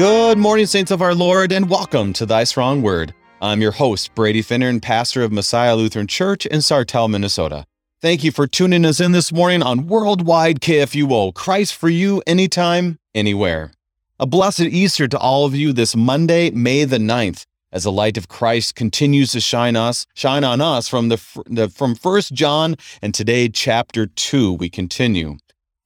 Good morning, saints of our Lord, and welcome to Thy Strong Word. I'm your host, Brady Finnern, and pastor of Messiah Lutheran Church in Sartell, Minnesota. Thank you for tuning us in this morning on Worldwide KFUO, Christ for you, anytime, anywhere. A blessed Easter to all of you this Monday, May the 9th, as the light of Christ continues to shine us, shine on us from the, from First John and today chapter 2 we continue.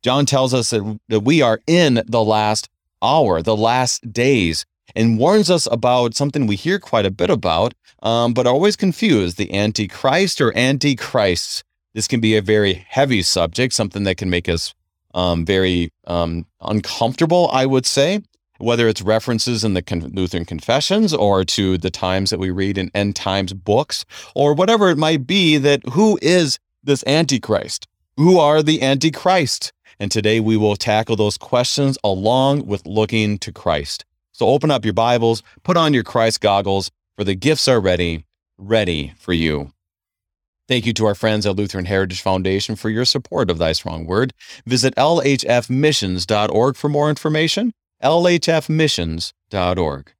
John tells us that, that we are in the last hour, the last days, and warns us about something we hear quite a bit about, um, but always confused the Antichrist or Antichrists. This can be a very heavy subject, something that can make us um, very um, uncomfortable, I would say, whether it's references in the Con- Lutheran confessions or to the times that we read in end times books or whatever it might be, that who is this Antichrist? Who are the Antichrist? And today we will tackle those questions along with looking to Christ. So open up your Bibles, put on your Christ goggles, for the gifts are ready, ready for you. Thank you to our friends at Lutheran Heritage Foundation for your support of Thy Strong Word. Visit lhfmissions.org for more information. lhfmissions.org.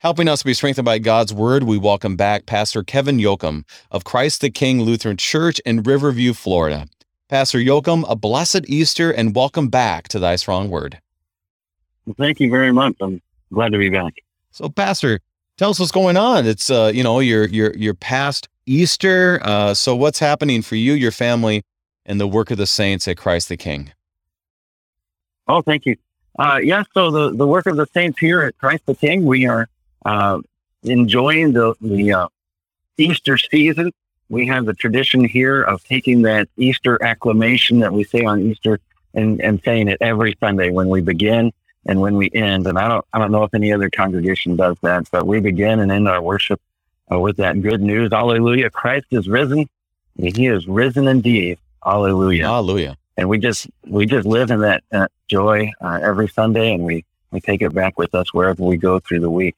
Helping us be strengthened by God's Word, we welcome back Pastor Kevin Yoakum of Christ the King Lutheran Church in Riverview, Florida. Pastor Yoakum, a blessed Easter and welcome back to Thy Strong Word. Well, thank you very much. I'm glad to be back. So, Pastor, tell us what's going on. It's uh, you know, you're you're you're past Easter. Uh, so what's happening for you, your family, and the work of the saints at Christ the King? Oh, thank you. Uh, yes, yeah, so the, the work of the saints here at Christ the King, we are uh, enjoying the the uh, Easter season we have the tradition here of taking that Easter acclamation that we say on Easter and, and saying it every Sunday when we begin and when we end. And I don't, I don't know if any other congregation does that, but we begin and end our worship uh, with that good news. Hallelujah. Christ is risen. He is risen indeed. Hallelujah. Hallelujah. And we just, we just live in that uh, joy uh, every Sunday and we, we take it back with us wherever we go through the week.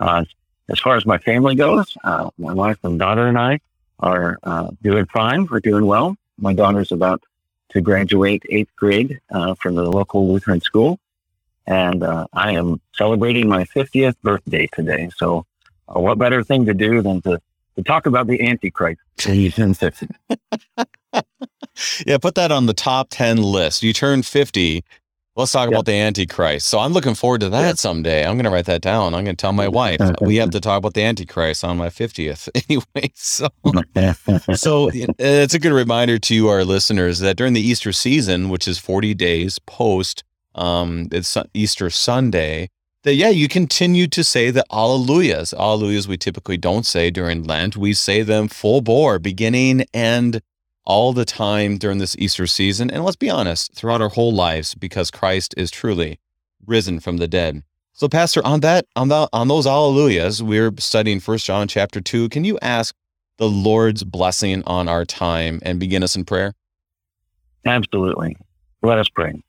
Uh, as far as my family goes, uh, my wife and daughter and I, are uh, doing fine. We're doing well. My daughter's about to graduate eighth grade uh, from the local Lutheran school, and uh, I am celebrating my 50th birthday today. So, uh, what better thing to do than to, to talk about the Antichrist? yeah, put that on the top 10 list. You turn 50, Let's talk yep. about the Antichrist. So I'm looking forward to that yep. someday. I'm going to write that down. I'm going to tell my wife we have to talk about the Antichrist on my 50th. Anyway, so so it's a good reminder to our listeners that during the Easter season, which is 40 days post um, it's Easter Sunday, that yeah, you continue to say the Alleluias. Alleluias we typically don't say during Lent. We say them full bore, beginning and all the time during this Easter season, and let's be honest, throughout our whole lives, because Christ is truly risen from the dead. So, Pastor, on that, on that, on those Alleluias, we're studying First John chapter two. Can you ask the Lord's blessing on our time and begin us in prayer? Absolutely. Let us pray.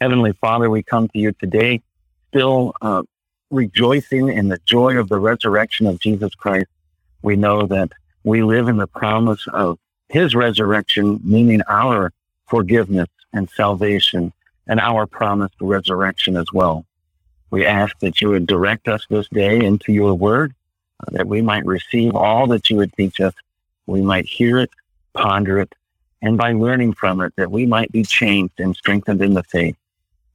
Heavenly Father, we come to you today, still uh, rejoicing in the joy of the resurrection of Jesus Christ. We know that we live in the promise of his resurrection, meaning our forgiveness and salvation and our promised resurrection as well. We ask that you would direct us this day into your word, uh, that we might receive all that you would teach us. We might hear it, ponder it, and by learning from it, that we might be changed and strengthened in the faith.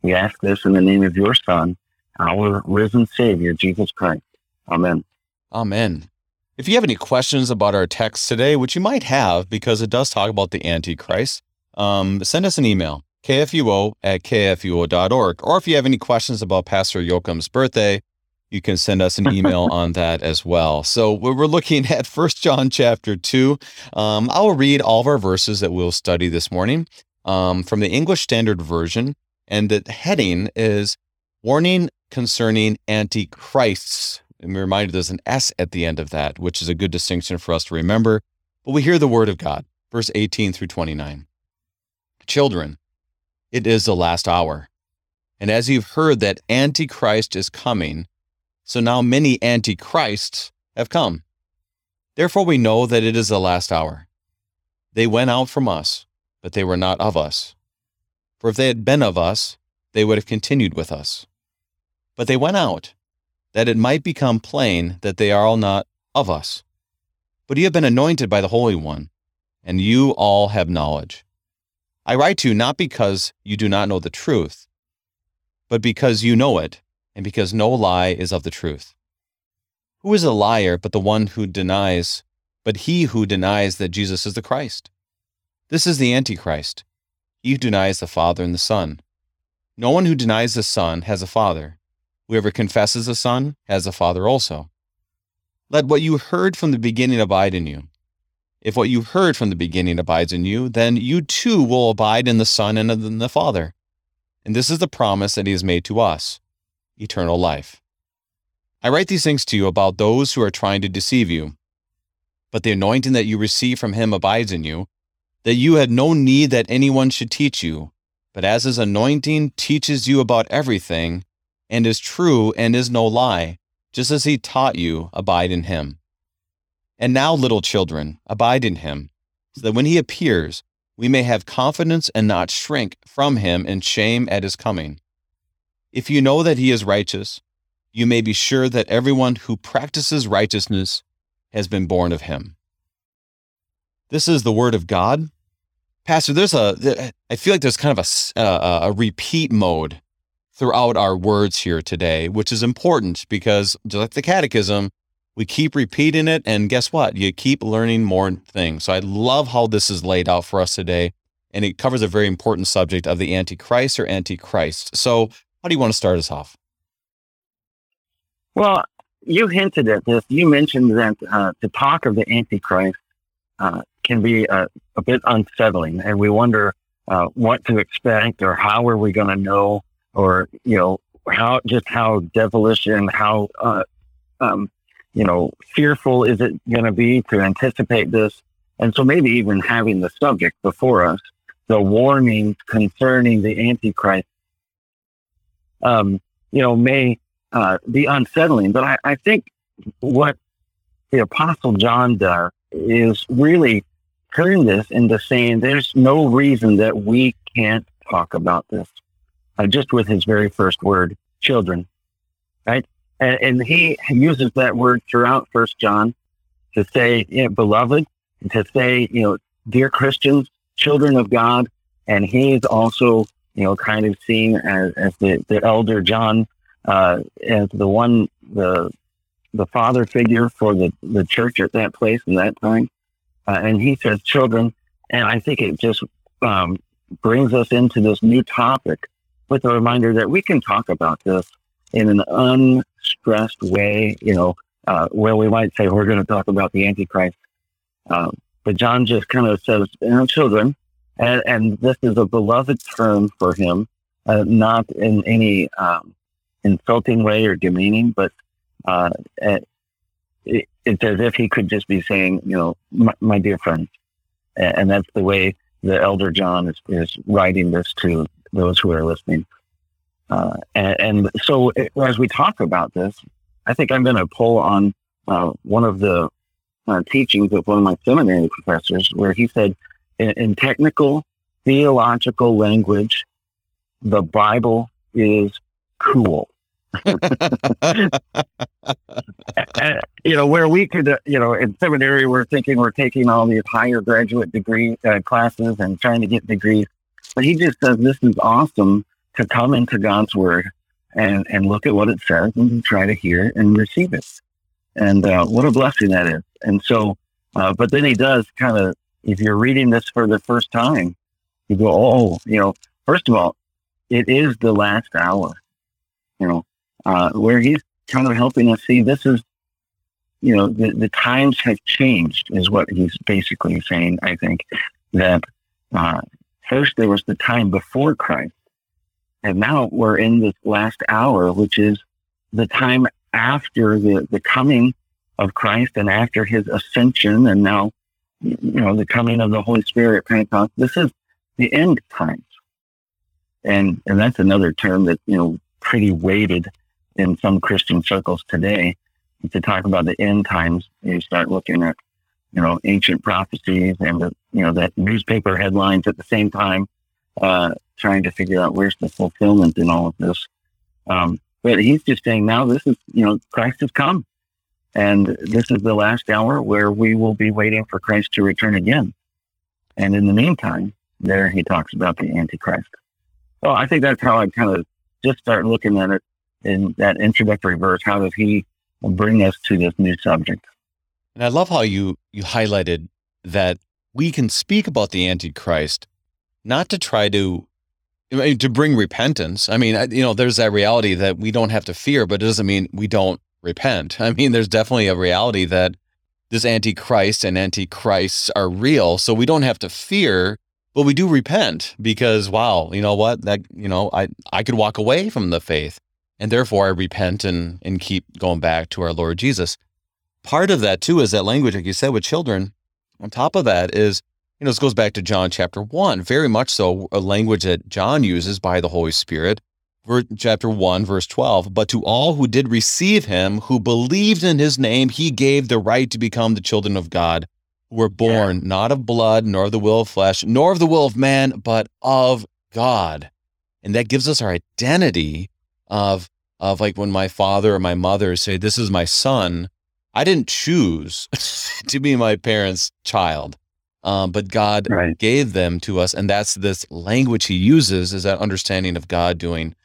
We ask this in the name of your Son, our risen Savior, Jesus Christ. Amen. Amen. If you have any questions about our text today, which you might have because it does talk about the Antichrist, um, send us an email, kfuo at kfuo.org. Or if you have any questions about Pastor Yoakum's birthday, you can send us an email on that as well. So we're looking at First John chapter 2. Um, I'll read all of our verses that we'll study this morning um, from the English Standard Version. And the heading is Warning Concerning Antichrists and we're reminded there's an S at the end of that, which is a good distinction for us to remember. But we hear the word of God, verse 18 through 29. Children, it is the last hour. And as you've heard that Antichrist is coming, so now many Antichrists have come. Therefore, we know that it is the last hour. They went out from us, but they were not of us. For if they had been of us, they would have continued with us. But they went out, that it might become plain that they are all not of us. But you have been anointed by the Holy One, and you all have knowledge. I write to you not because you do not know the truth, but because you know it, and because no lie is of the truth. Who is a liar but the one who denies, but he who denies that Jesus is the Christ? This is the Antichrist, he who denies the Father and the Son. No one who denies the Son has a Father. Whoever confesses the Son has a Father also. Let what you heard from the beginning abide in you. If what you heard from the beginning abides in you, then you too will abide in the Son and in the Father. And this is the promise that He has made to us eternal life. I write these things to you about those who are trying to deceive you. But the anointing that you receive from Him abides in you, that you had no need that anyone should teach you, but as His anointing teaches you about everything, and is true and is no lie, just as He taught you, abide in Him. And now, little children, abide in Him, so that when He appears, we may have confidence and not shrink from Him in shame at His coming. If you know that He is righteous, you may be sure that everyone who practices righteousness has been born of Him. This is the Word of God. Pastor, there's a, I feel like there's kind of a, uh, a, a repeat mode throughout our words here today, which is important because just like the catechism, we keep repeating it. And guess what? You keep learning more things. So I love how this is laid out for us today. And it covers a very important subject of the Antichrist or Antichrist. So, how do you want to start us off? Well, you hinted at this. You mentioned that uh, the talk of the Antichrist uh, can be a, a, bit unsettling, and we wonder uh, what to expect or how are we going to know or you know how just how devilish and how uh, um, you know fearful is it going to be to anticipate this, and so maybe even having the subject before us, the warnings concerning the Antichrist, um, you know, may uh, be unsettling. But I, I think what the Apostle John does is really turn this into saying there's no reason that we can't talk about this uh, just with his very first word, children, right? And, and he uses that word throughout First John to say, you know, beloved, to say, you know, dear Christians, children of God, and he is also, you know, kind of seen as, as the, the elder John, uh, as the one, the the father figure for the, the church at that place in that time. Uh, and he says children, and I think it just um, brings us into this new topic with a reminder that we can talk about this in an unstressed way, you know, uh, where we might say we're going to talk about the Antichrist. Um, but John just kind of says, you children, and, and, this is a beloved term for him, uh, not in any um, insulting way or demeaning, but uh, it, it's as if he could just be saying, you know, my, my dear friends. And, and that's the way the elder John is, is writing this to those who are listening. Uh, and, and, so as we talk about this, I think I'm going to pull on uh, one of the uh, teachings of one of my seminary professors, where he said, in, in technical theological language, the Bible is cool. you know, where we could, uh, you know, in seminary, we're thinking we're taking all these higher graduate degree uh, classes and trying to get degrees. But he just says this is awesome to come into God's word and, and look at what it says and try to hear it and receive it. And uh, what a blessing that is. And so, uh, but then he does kind of, if you're reading this for the first time, you go, oh, you know, first of all, it is the last hour, you know, uh, where he's kind of helping us see this is, you know, the, the times have changed, is what he's basically saying, I think, that uh, First, there was the time before Christ. And now we're in this last hour, which is the time after the, the coming of Christ and after his ascension and now, you know, the coming of the Holy Spirit at Pentecost. This is the end times. And, and that's another term that, you know, pretty weighted in some Christian circles today. To talk about the end times, you start looking at you know, ancient prophecies and the, you know, that newspaper headlines at the same time, uh, trying to figure out where's the fulfillment in all of this. Um, But he's just saying now this is, you know, Christ has come. And this is the last hour where we will be waiting for Christ to return again. And in the meantime, there he talks about the Antichrist. So I think that's how I kind of just start looking at it in that introductory verse. How does he bring us to this new subject? And I love how you you highlighted that we can speak about the Antichrist, not to try to to bring repentance. I mean, you know, there's that reality that we don't have to fear, but it doesn't mean we don't repent. I mean, there's definitely a reality that this antichrist and antichrists are real, so we don't have to fear, but we do repent because wow, you know what? That you know, I I could walk away from the faith, and therefore I repent and and keep going back to our Lord Jesus. Part of that too is that language, like you said, with children. On top of that is you know, this goes back to John chapter 1, very much so a language that John uses by the Holy Spirit. Chapter 1, verse 12. But to all who did receive him, who believed in his name, he gave the right to become the children of God, who were born yeah. not of blood, nor of the will of flesh, nor of the will of man, but of God. And that gives us our identity of, of like when my father or my mother say, This is my son. I didn't choose to be my parents' child um, but God right. gave them to us, and that's this language He uses is that understanding of God doing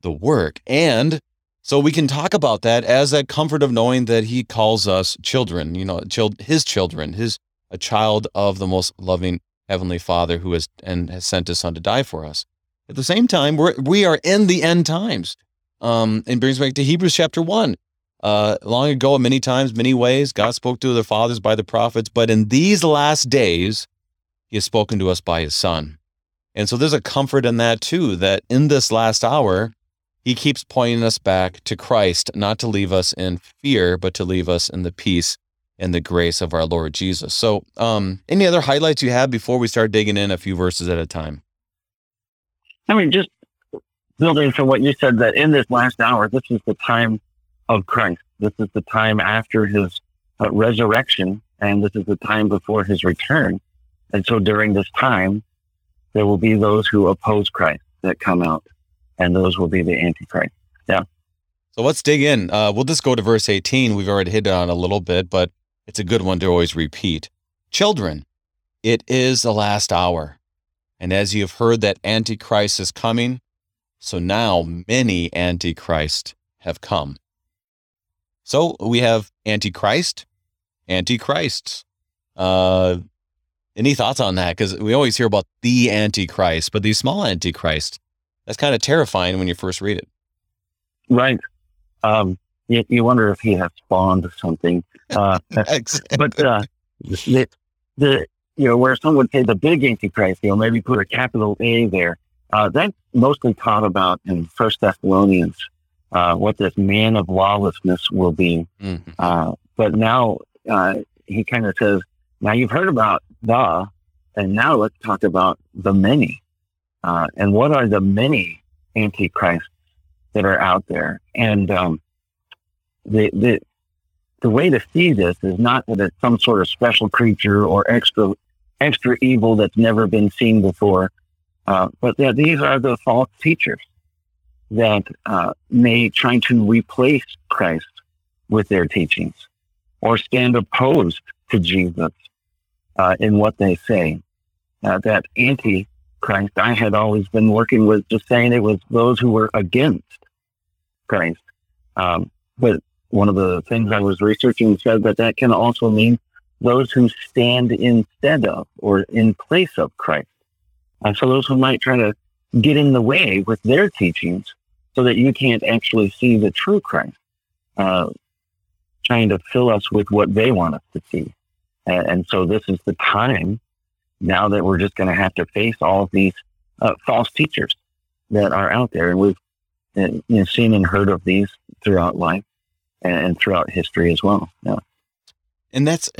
the work, and so we can talk about that as that comfort of knowing that He calls us children, you know, His children, His a child of the most loving Heavenly Father who has and has sent His Son to die for us. At the same time, we're we are in the end times. Um, and brings back to Hebrews chapter one. Uh, long ago, many times, many ways, God spoke to the fathers by the prophets, but in these last days, He has spoken to us by His Son. And so there's a comfort in that too, that in this last hour, He keeps pointing us back to Christ, not to leave us in fear, but to leave us in the peace and the grace of our Lord Jesus. So, um, any other highlights you have before we start digging in a few verses at a time? I mean, just building from what you said, that in this last hour, this is the time of Christ. This is the time after his uh, resurrection, and this is the time before his return. And so during this time, there will be those who oppose Christ that come out, and those will be the Antichrist. Yeah. So let's dig in. Uh, we'll just go to verse 18. We've already hit on a little bit, but it's a good one to always repeat. Children, it is the last hour. And as you have heard that Antichrist is coming, so now many Antichrists have come. So we have Antichrist, Antichrists. Uh, any thoughts on that? Because we always hear about the Antichrist, but these small Antichrist, that's kind of terrifying when you first read it. Right. Um, you, you wonder if he has spawned something. Uh, exactly. But uh, the, the, you know, where some would say the big Antichrist, you know, maybe put a capital A there. Uh, that's mostly taught about in First Thessalonians uh, what this man of lawlessness will be. Mm-hmm. Uh, but now uh, he kind of says, now you've heard about the, and now let's talk about the many. Uh, and what are the many antichrists that are out there? And um, the, the, the way to see this is not that it's some sort of special creature or extra extra evil that's never been seen before, uh, but that these are the false teachers that uh, may try to replace Christ with their teachings or stand opposed to Jesus uh, in what they say. Uh, that anti-Christ, I had always been working with just saying it was those who were against Christ. Um, but one of the things I was researching said that that can also mean those who stand instead of or in place of Christ. And so those who might try to get in the way with their teachings so that you can't actually see the true Christ, uh, trying to fill us with what they want us to see. And, and so this is the time now that we're just going to have to face all of these uh, false teachers that are out there. And we've uh, you know, seen and heard of these throughout life and, and throughout history as well. Yeah. And that's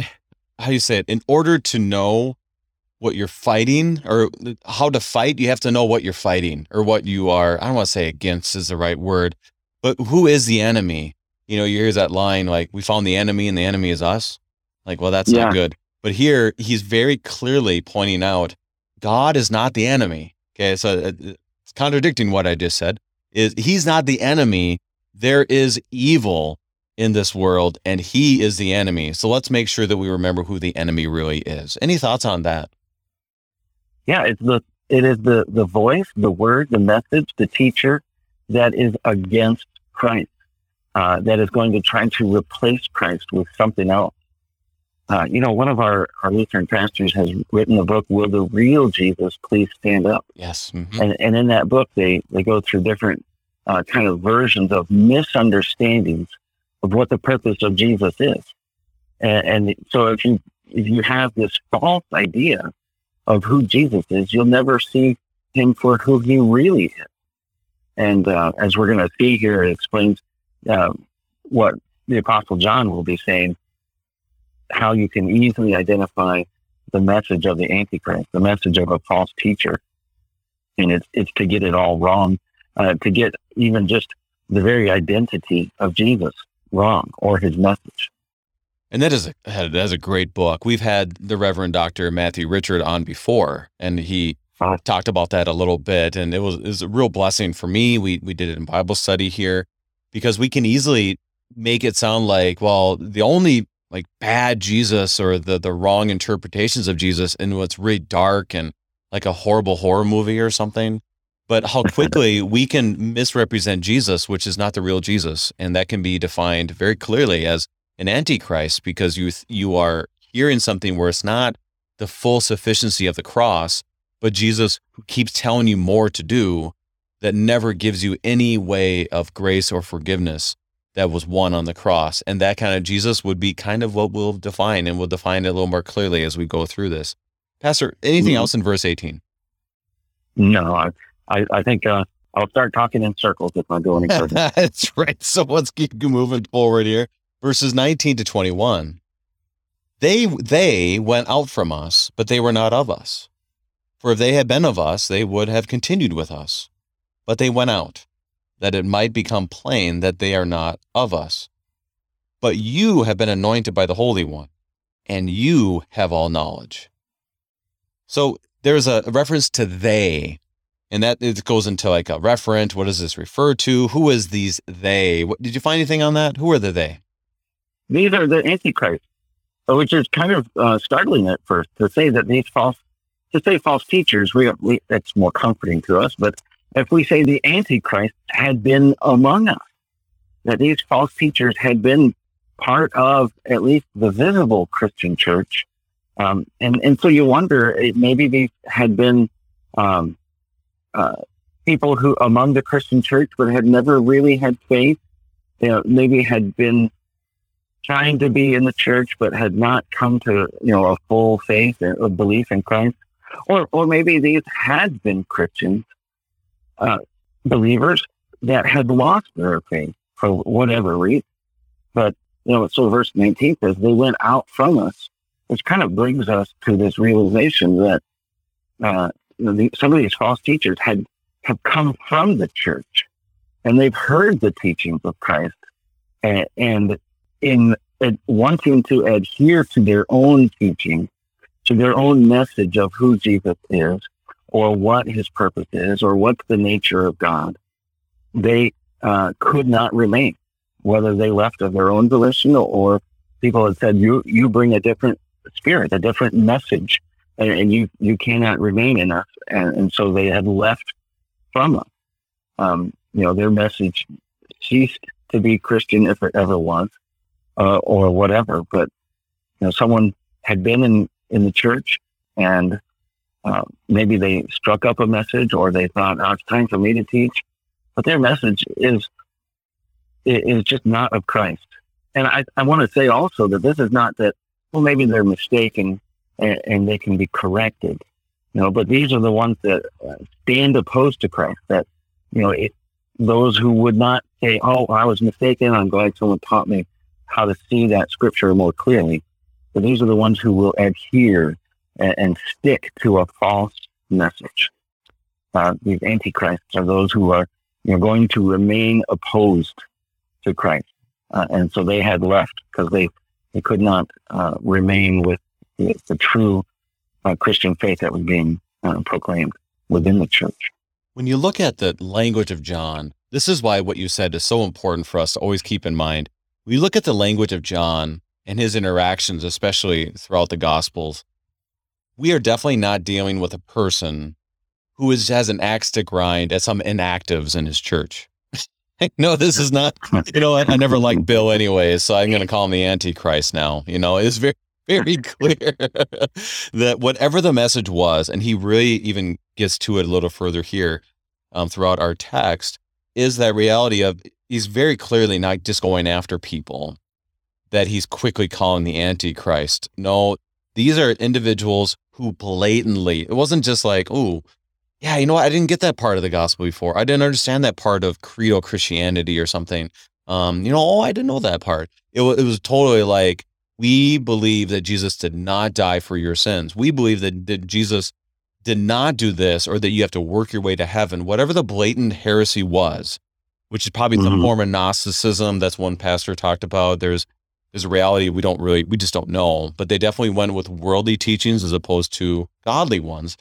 how you say it. In order to know what you're fighting or how to fight, you have to know what you're fighting or what you are. I don't want to say against is the right word, but who is the enemy? You know, you hear that line like, we found the enemy and the enemy is us. Like, well, that's yeah. not good. But here he's very clearly pointing out God is not the enemy. Okay. So uh, it's contradicting what I just said is he's not the enemy there is evil in this world and he is the enemy. So let's make sure that we remember who the enemy really is. Any thoughts on that? Yeah, it's the it is the the voice, the word, the message, the teacher that is against Christ, uh, that is going to try to replace Christ with something else. Uh, you know, one of our, our Lutheran pastors has written a book, Will the Real Jesus Please Stand Up? Yes. Mm-hmm. And, and in that book, they, they go through different uh, kind of versions of misunderstandings of what the purpose of Jesus is. And, and so if you, if you have this false idea of who Jesus is, you'll never see him for who he really is. And uh, as we're going to see here, it explains uh, what the Apostle John will be saying how you can easily identify the message of the Antichrist, the message of a false teacher. And it's, it's to get it all wrong, uh, to get even just the very identity of Jesus wrong or his message. And that is a that is a great book. We've had the Reverend Dr. Matthew Richard on before, and he uh, talked about that a little bit. And it was, it was a real blessing for me. We we did it in Bible study here because we can easily make it sound like, well, the only like bad Jesus or the the wrong interpretations of Jesus and what's really dark and like a horrible horror movie or something. But how quickly we can misrepresent Jesus, which is not the real Jesus, and that can be defined very clearly as an antichrist because you you are hearing something where it's not the full sufficiency of the cross, but Jesus who keeps telling you more to do that never gives you any way of grace or forgiveness that was won on the cross. And that kind of Jesus would be kind of what we'll define, and we'll define it a little more clearly as we go through this. Pastor, anything mm-hmm. else in verse 18? No, I, I, think uh, I'll start talking in circles if I go any further. That's right. So let's keep moving forward here. Verses 19 to 21. They, they went out from us, but they were not of us. For if they had been of us, they would have continued with us. But they went out that it might become plain that they are not of us. But you have been anointed by the Holy One, and you have all knowledge. So there's a reference to they, and that it goes into like a referent. What does this refer to? Who is these they? What, did you find anything on that? Who are the they? These are the Antichrist, which is kind of uh, startling at first to say that these false, to say false teachers, we, we that's more comforting to us, but if we say the Antichrist had been among us, that these false teachers had been part of at least the visible Christian church. Um, and, and so you wonder, maybe these had been um, uh, people who among the Christian church but had never really had faith, you know, maybe had been trying to be in the church but had not come to you know a full faith or belief in Christ, or or maybe these had been Christians uh, believers that had lost their faith for whatever reason. But, you know, so verse 19 says they went out from us, which kind of brings us to this realization that uh, the, some of these false teachers had have come from the church and they've heard the teachings of Christ and, and in wanting to adhere to their own teaching, to their own message of who Jesus is, or what his purpose is or what's the nature of God, they uh, could not remain, whether they left of their own volition or people had said, you, you bring a different spirit, a different message, and, and you, you cannot remain in us. And, and so they had left from us. Um, you know, their message ceased to be Christian if it ever was, uh, or whatever. But, you know, someone had been in, in the church and uh, maybe they struck up a message or they thought, oh, it's time for me to teach. But their message is is just not of Christ. And I, I want to say also that this is not that, well, maybe they're mistaken and, and they can be corrected. You know, but these are the ones that uh, stand opposed to Christ, that, you know, it, those who would not say, oh, I was mistaken. I'm glad someone taught me how to see that scripture more clearly. But these are the ones who will adhere and, and stick to a false message. Uh, these antichrists are those who are you know, going to remain opposed to Christ. Uh, and so they had left because they, they could not uh, remain with the, the true uh, Christian faith that was being uh, proclaimed within the church. When you look at the language of John, this is why what you said is so important for us to always keep in mind. We look at the language of John and his interactions, especially throughout the Gospels. We are definitely not dealing with a person who is, has an axe to grind at some inactives in his church. no, this is not, you know, I, I never liked Bill anyways, so I'm going to call him the Antichrist now. You know, it's very, very clear that whatever the message was, and he really even gets to it a little further here um, throughout our text, is that reality of he's very clearly not just going after people that he's quickly calling the Antichrist. No, these are individuals who blatantly, it wasn't just like, oh, yeah, you know what? I didn't get that part of the gospel before. I didn't understand that part of credo Christianity or something. Um, you know, oh, I didn't know that part. It, it was totally like, we believe that Jesus did not die for your sins. We believe that, that Jesus did not do this or that you have to work your way to heaven. Whatever the blatant heresy was, which is probably mm-hmm. the form of Gnosticism. That's one pastor talked about. There's there's a reality we don't really we just don't know, but they definitely went with worldly teachings as opposed to godly ones.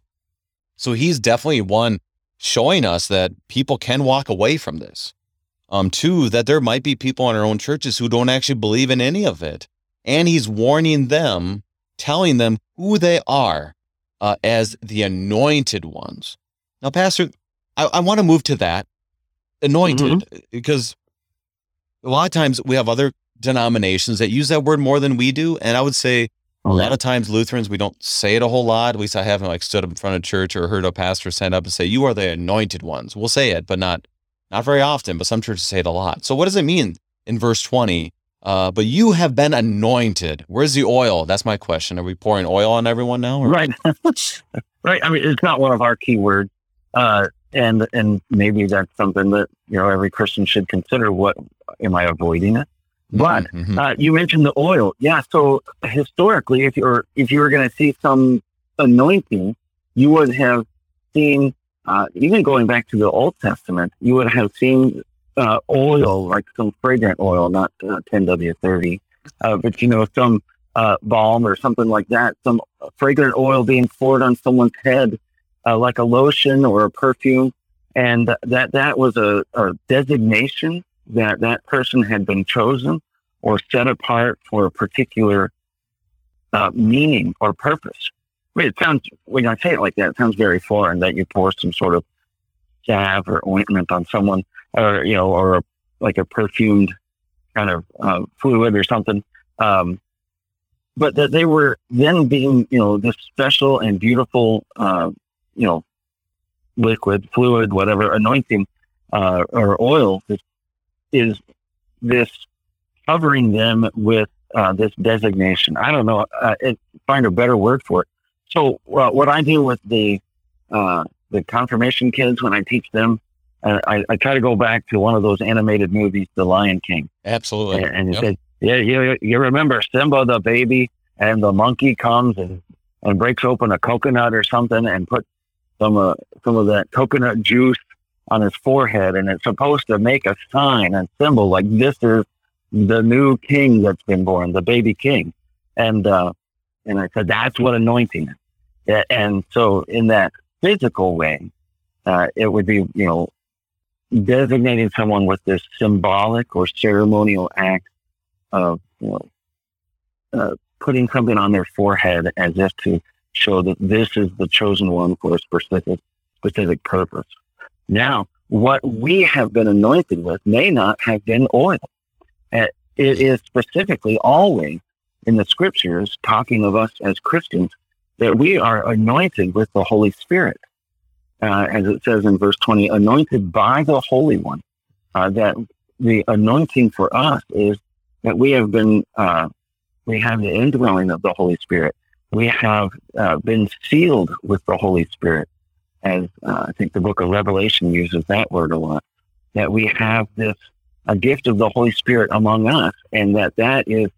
So he's definitely one showing us that people can walk away from this. Um, two, that there might be people in our own churches who don't actually believe in any of it. And he's warning them, telling them who they are uh, as the anointed ones. Now, Pastor, I, I want to move to that anointed mm-hmm. because a lot of times we have other denominations that use that word more than we do. And I would say a lot of times Lutherans, we don't say it a whole lot. At least I haven't like stood up in front of church or heard a pastor stand up and say, you are the anointed ones. We'll say it, but not, not very often, but some churches say it a lot. So what does it mean in verse 20? Uh, but you have been anointed. Where's the oil? That's my question. Are we pouring oil on everyone now? Or? Right. right. I mean, it's not one of our key words. Uh, and and maybe that's something that you know every Christian should consider. What am I avoiding it? But mm-hmm. mm-hmm. uh, you mentioned the oil, yeah. So historically, if you're if you were going to see some anointing, you would have seen uh, even going back to the Old Testament, you would have seen uh, oil, like some fragrant oil, not 10W30, uh, uh, but you know some uh, balm or something like that, some fragrant oil being poured on someone's head uh, like a lotion or a perfume, and that that was a, a designation that that person had been chosen or set apart for a particular uh, meaning or purpose. I mean, it sounds when I say it like that, it sounds very foreign that you pour some sort of salve or ointment on someone, or you know, or a, like a perfumed kind of uh, fluid or something. Um, but that they were then being, you know, this special and beautiful uh, you know, liquid, fluid, whatever, anointing uh, or oil is, is this covering them with uh, this designation. I don't know, uh, it, find a better word for it. So uh, what I do with the uh, the confirmation kids when I teach them, uh, I, I, try to go back to one of those animated movies, The Lion King. Absolutely. And, and yep. said, yeah, you, you remember Simba the baby and the monkey comes and, and breaks open a coconut or something and puts some uh, some of that coconut juice on his forehead, and it's supposed to make a sign and symbol like this is the new king that's been born, the baby king. And uh, and I said that's what anointing is. And so in that physical way, uh, it would be you know designating someone with this symbolic or ceremonial act of you know uh, putting something on their forehead as if to show that this is the chosen one for a specific, specific purpose. Now, what we have been anointed with may not have been oil. Uh, it is specifically always in the scriptures talking of us as Christians that we are anointed with the Holy Spirit. Uh, as it says in verse 20, anointed by the Holy One. Uh, that the anointing for us is that we have been, uh, we have the indwelling of the Holy Spirit we have uh, been sealed with the Holy Spirit, as uh, I think the book of Revelation uses that word a lot, that we have this a gift of the Holy Spirit among us, and that that is,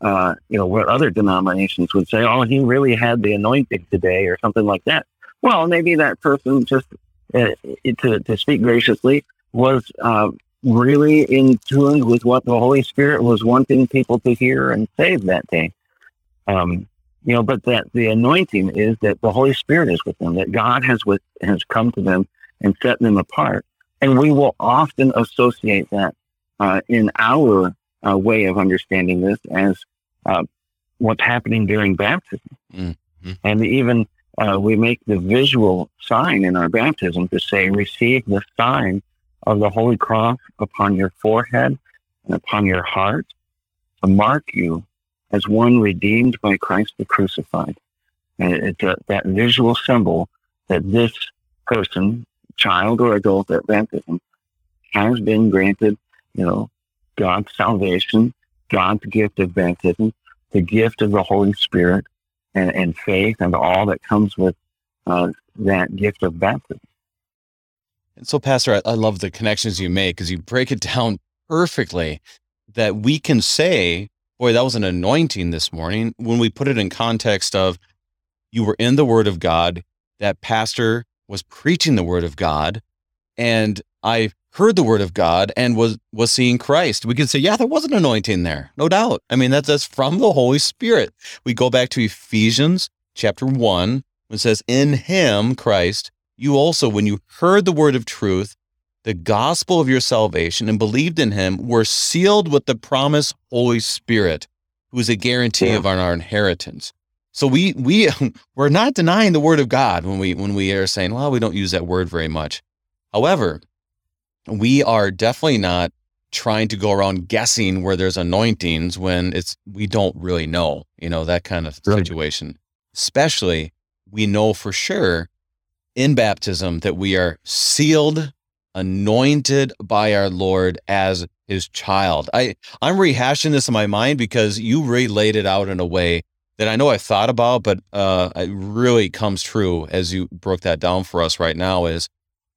uh, you know, what other denominations would say, oh, he really had the anointing today, or something like that. Well, maybe that person just, uh, to, to speak graciously, was uh, really in tune with what the Holy Spirit was wanting people to hear and say that day. Um, you know, but that the anointing is that the Holy Spirit is with them, that God has with has come to them and set them apart, And we will often associate that uh, in our uh, way of understanding this as uh, what's happening during baptism. Mm-hmm. And even uh, we make the visual sign in our baptism to say, receive the sign of the Holy Cross upon your forehead and upon your heart to mark you as one redeemed by Christ the crucified. And it's a, that visual symbol that this person, child or adult at baptism, has been granted, you know, God's salvation, God's gift of baptism, the gift of the Holy Spirit, and, and faith, and all that comes with uh, that gift of baptism. And so, Pastor, I, I love the connections you make because you break it down perfectly that we can say, boy, that was an anointing this morning when we put it in context of you were in the Word of God, that pastor was preaching the Word of God, and I heard the Word of God and was was seeing Christ. We can say, yeah, there was an anointing there, no doubt. I mean, that's that's from the Holy Spirit. We go back to Ephesians chapter one, when it says, "In Him, Christ, you also, when you heard the word of truth, the gospel of your salvation, and believed in him, were sealed with the promised Holy Spirit, who is a guarantee yeah. of our, our inheritance. So we we we're not denying the word of God when we when we are saying, well, we don't use that word very much. However, we are definitely not trying to go around guessing where there's anointings when it's we don't really know, you know, that kind of right. situation. Especially we know for sure in baptism that we are sealed, anointed by our Lord as his child. I, I'm rehashing this in my mind because you really laid it out in a way that I know I thought about, but uh, it really comes true as you broke that down for us right now. Is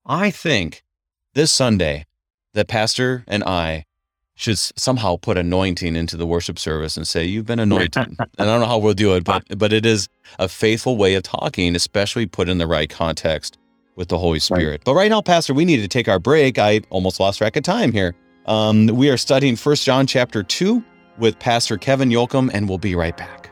I think this Sunday that Pastor and I should somehow put anointing into the worship service and say you've been anointed. and I don't know how we'll do it, but but it is a faithful way of talking, especially put in the right context with the Holy Spirit. Right. But right now, Pastor, we need to take our break. I almost lost track of time here. Um, we are studying First John chapter two with Pastor Kevin Yoakum, and we'll be right back.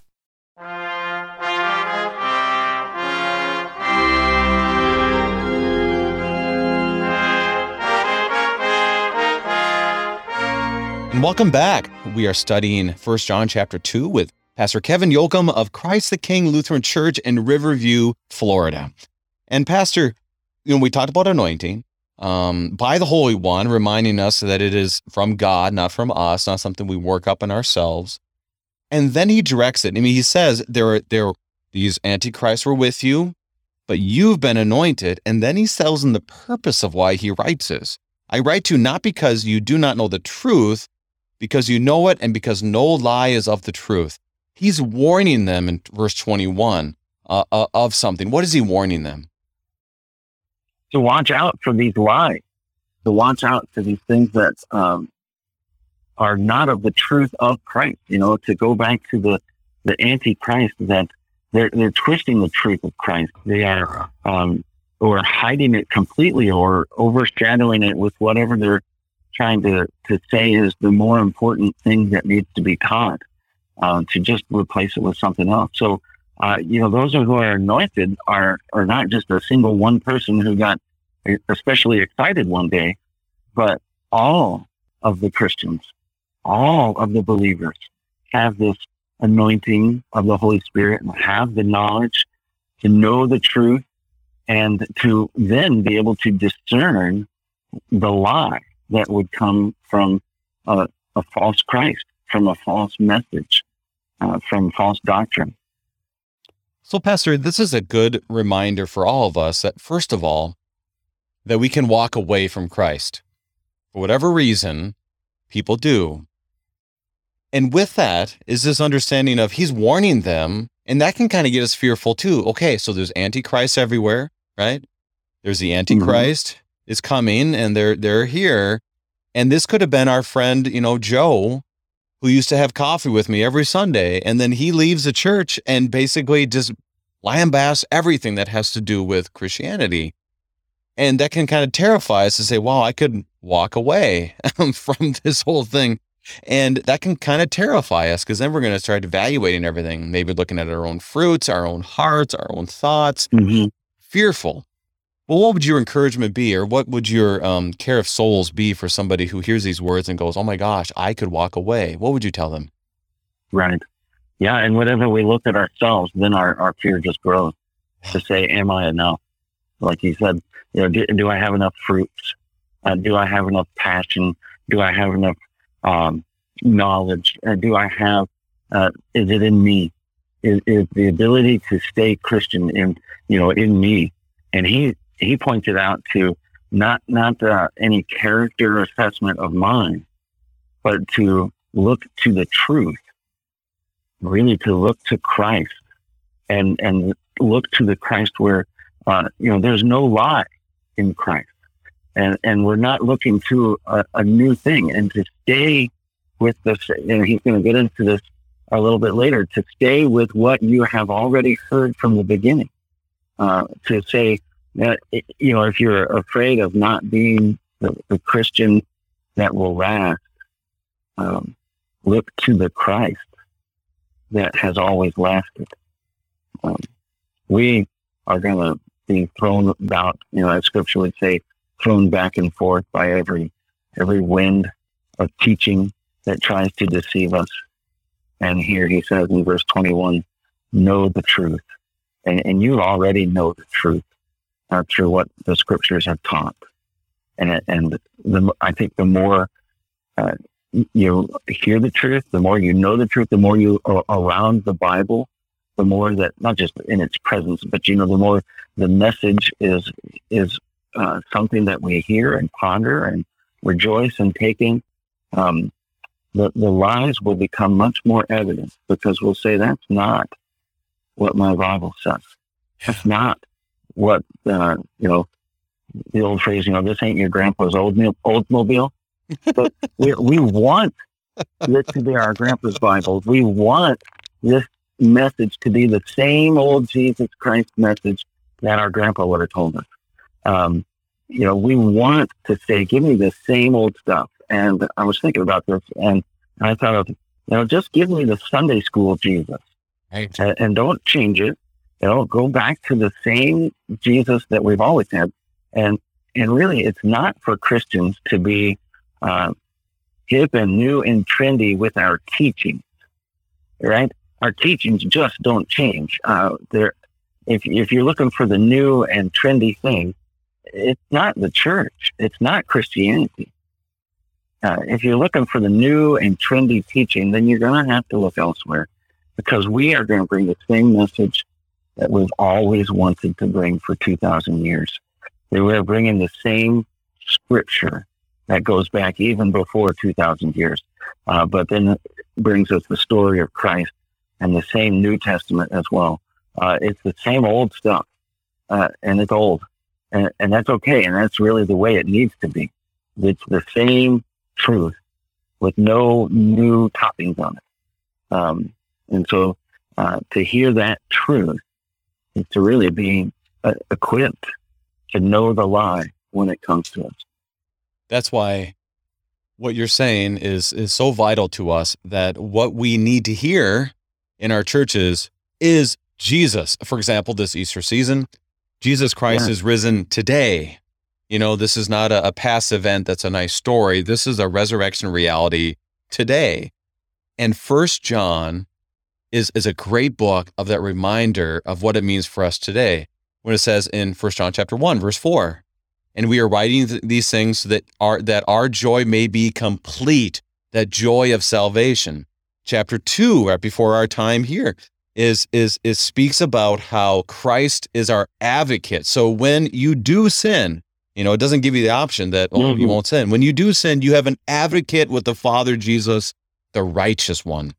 And welcome back. We are studying First John chapter 2 with Pastor Kevin Yoakum of Christ the King Lutheran Church in Riverview, Florida. And Pastor, you know, we talked about anointing um, by the Holy One, reminding us that it is from God, not from us, not something we work up in ourselves. And then he directs it. I mean, he says there are there these antichrists were with you, but you've been anointed. And then he tells them the purpose of why he writes this. I write to you not because you do not know the truth, because you know it and because no lie is of the truth. He's warning them in verse 21 uh, uh, of something. What is he warning them? To watch out for these lies, to watch out for these things that um, are not of the truth of Christ. You know, to go back to the, the antichrist that they're, they're twisting the truth of Christ. They are, um, or hiding it completely or overshadowing it with whatever they're trying to, to say is the more important thing that needs to be taught uh, to just replace it with something else. So, uh, you know, those who are anointed are, are not just a single one person who got especially excited one day, but all of the Christians, all of the believers have this anointing of the Holy Spirit and have the knowledge to know the truth and to then be able to discern the lie that would come from a, a false Christ, from a false message, uh, from false doctrine. So, Pastor, this is a good reminder for all of us that, first of all, that we can walk away from Christ. For whatever reason, people do. And with that is this understanding of he's warning them, and that can kind of get us fearful too. Okay, so there's antichrist everywhere, right? There's the antichrist mm-hmm. Is coming, and they're they're here, and this could have been our friend, you know, Joe, who used to have coffee with me every Sunday, and then he leaves the church and basically just lambasts everything that has to do with Christianity. And that can kind of terrify us to say, wow, I could walk away from this whole thing. And that can kind of terrify us because then we're going to start evaluating everything, maybe looking at our own fruits, our own hearts, our own thoughts, mm-hmm. fearful. Well, what would your encouragement be, or what would your um, care of souls be for somebody who hears these words and goes, "Oh my gosh, I could walk away"? What would you tell them? Right. Yeah, and whenever we look at ourselves, then our, our fear just grows to say, "Am I enough?" Like you said, you know, do, do I have enough fruits? Uh, do I have enough passion? Do I have enough um, knowledge? Uh, do I have? Uh, is it in me? Is, is the ability to stay Christian in you know in me? And he he pointed out to not not uh, any character assessment of mine, but to look to the truth, really to look to Christ, and and look to the Christ where uh, you know there's no lie in Christ, and and we're not looking to a, a new thing, and to stay with this. and he's going to get into this a little bit later. To stay with what you have already heard from the beginning. Uh, to say that, you know, if you're afraid of not being the, the Christian that will last, um, look to the Christ that has always lasted. Um, we are going to be thrown about, you know, as scripture would say, thrown back and forth by every, every wind of teaching that tries to deceive us. And here he says in verse 21, know the truth. And, and you already know the truth uh, through what the scriptures have taught. And, and the, I think the more uh, you hear the truth, the more you know the truth, the more you are around the Bible, the more that not just in its presence, but you know, the more the message is is uh, something that we hear and ponder and rejoice in taking. Um, the the lies will become much more evident because we'll say that's not what my Bible says. That's not what uh, you know the old phrase. You know, this ain't your grandpa's old Oldsmobile. But we we want this to be our grandpa's Bible. We want this message to be the same old Jesus Christ message that our grandpa would have told us. Um, you know, we want to say, give me the same old stuff. And I was thinking about this and I thought of, you know, just give me the Sunday school Jesus right. and, and don't change it. Know, go back to the same Jesus that we've always had. And, and really, it's not for Christians to be uh, hip and new and trendy with our teachings, right? Our teachings just don't change. Uh, there, if, if you're looking for the new and trendy thing, it's not the church. It's not Christianity. Uh, if you're looking for the new and trendy teaching, then you're going to have to look elsewhere because we are going to bring the same message that we've always wanted to bring for 2,000 years. They were bringing the same scripture that goes back even before 2,000 years, uh, but then brings us the story of Christ and the same New Testament as well. Uh, it's the same old stuff, uh, and it's old, and, and that's okay, and that's really the way it needs to be. It's the same truth with no new toppings on it. Um, and so uh, to hear that truth is to really be uh, equipped to know the lie when it comes to us. That's why what you're saying is is so vital to us that what we need to hear in our churches is Jesus. For example, this Easter season, Jesus Christ yeah. is risen today. You know, this is not a, a past event that's a nice story. This is a resurrection reality today. And First John is is a great book of that reminder of what it means for us today. When it says in First John chapter 1 verse 4, and we are writing th- these things so that our that our joy may be complete, that joy of salvation. Chapter 2 right before our time here is is is speaks about how Christ is our advocate. So when you do sin, you know, it doesn't give you the option that oh, mm-hmm. you won't sin. When you do sin, you have an advocate with the Father Jesus the righteous one.